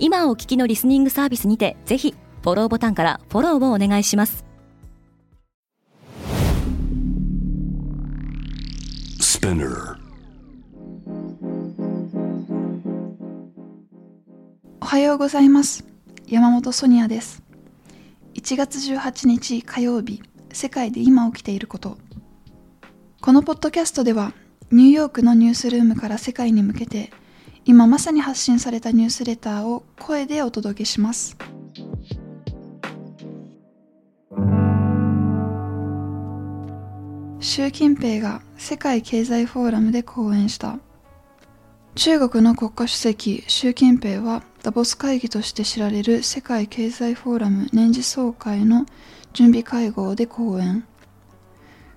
今お聞きのリスニングサービスにてぜひフォローボタンからフォローをお願いします。おはようございます。山本ソニアです。1月18日火曜日世界で今起きていること。このポッドキャストではニューヨークのニュースルームから世界に向けて今まさに発信されたニュースレターを声でお届けします。習近平が世界経済フォーラムで講演した。中国の国家主席習近平はダボス会議として知られる世界経済フォーラム年次総会の準備会合で講演。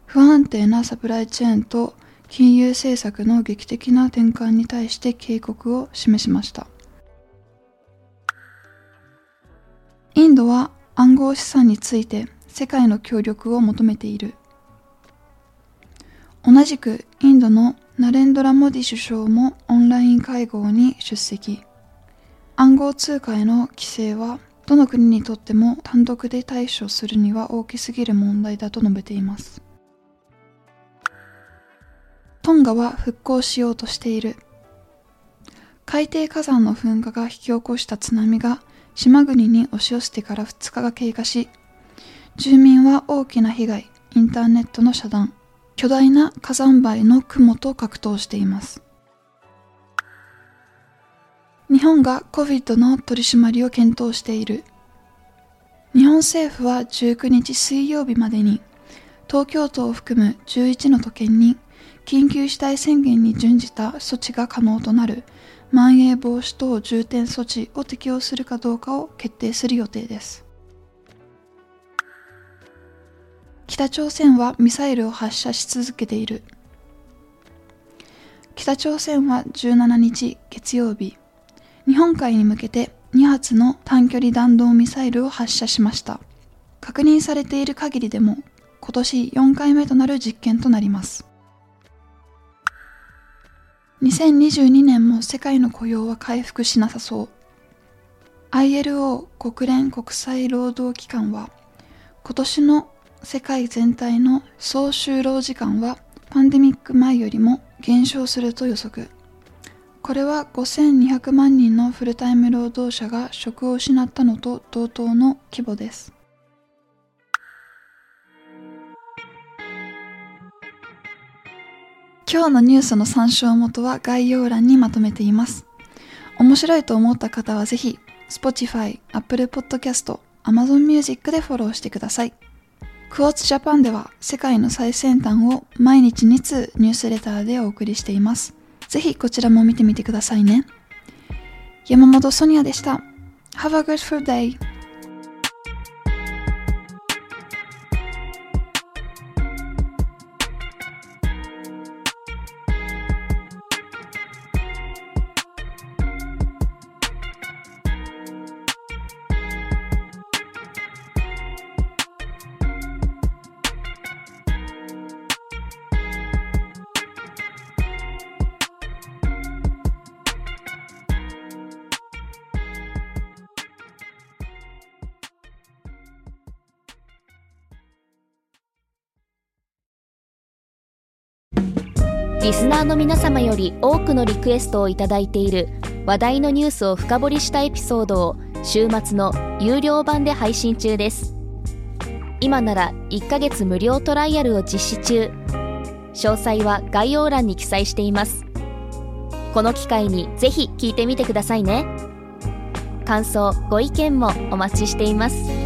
不安定なサプライチェーンと金融政策の劇的な転換に対して警告を示しました。インドは暗号資産について世界の協力を求めている。同じくインドのナレンドラ・モディ首相もオンライン会合に出席。暗号通貨への規制はどの国にとっても単独で対処するには大きすぎる問題だと述べています。トンガは復興しようとしている。海底火山の噴火が引き起こした津波が島国に押し寄せてから2日が経過し、住民は大きな被害、インターネットの遮断、巨大な火山灰の雲と格闘しています。日本が COVID の取り締まりを検討している。日本政府は19日水曜日までに東京都を含む11の都県に緊急事態宣言に準じた措置が可能となる。まん延防止等重点措置を適用するかどうかを決定する予定です。北朝鮮はミサイルを発射し続けている。北朝鮮は17日月曜日日本海に向けて2発の短距離弾道ミサイルを発射しました。確認されている限りでも今年4回目となる実験となります。2022年も世界の雇用は回復しなさそう。ILO 国連国際労働機関は今年の世界全体の総就労時間はパンデミック前よりも減少すると予測。これは5200万人のフルタイム労働者が職を失ったのと同等の規模です。今日のニュースの参照元は概要欄にまとめています。面白いと思った方はぜひ、Spotify、Apple Podcast、Amazon Music でフォローしてください。クォーツジャパンでは世界の最先端を毎日2通ニュースレターでお送りしています。ぜひこちらも見てみてくださいね。山本ソニアでした。Have a good day! リスナーの皆様より多くのリクエストをいただいている話題のニュースを深掘りしたエピソードを週末の有料版で配信中です。今なら1ヶ月無料トライアルを実施中。詳細は概要欄に記載しています。この機会にぜひ聞いてみてくださいね。感想ご意見もお待ちしています。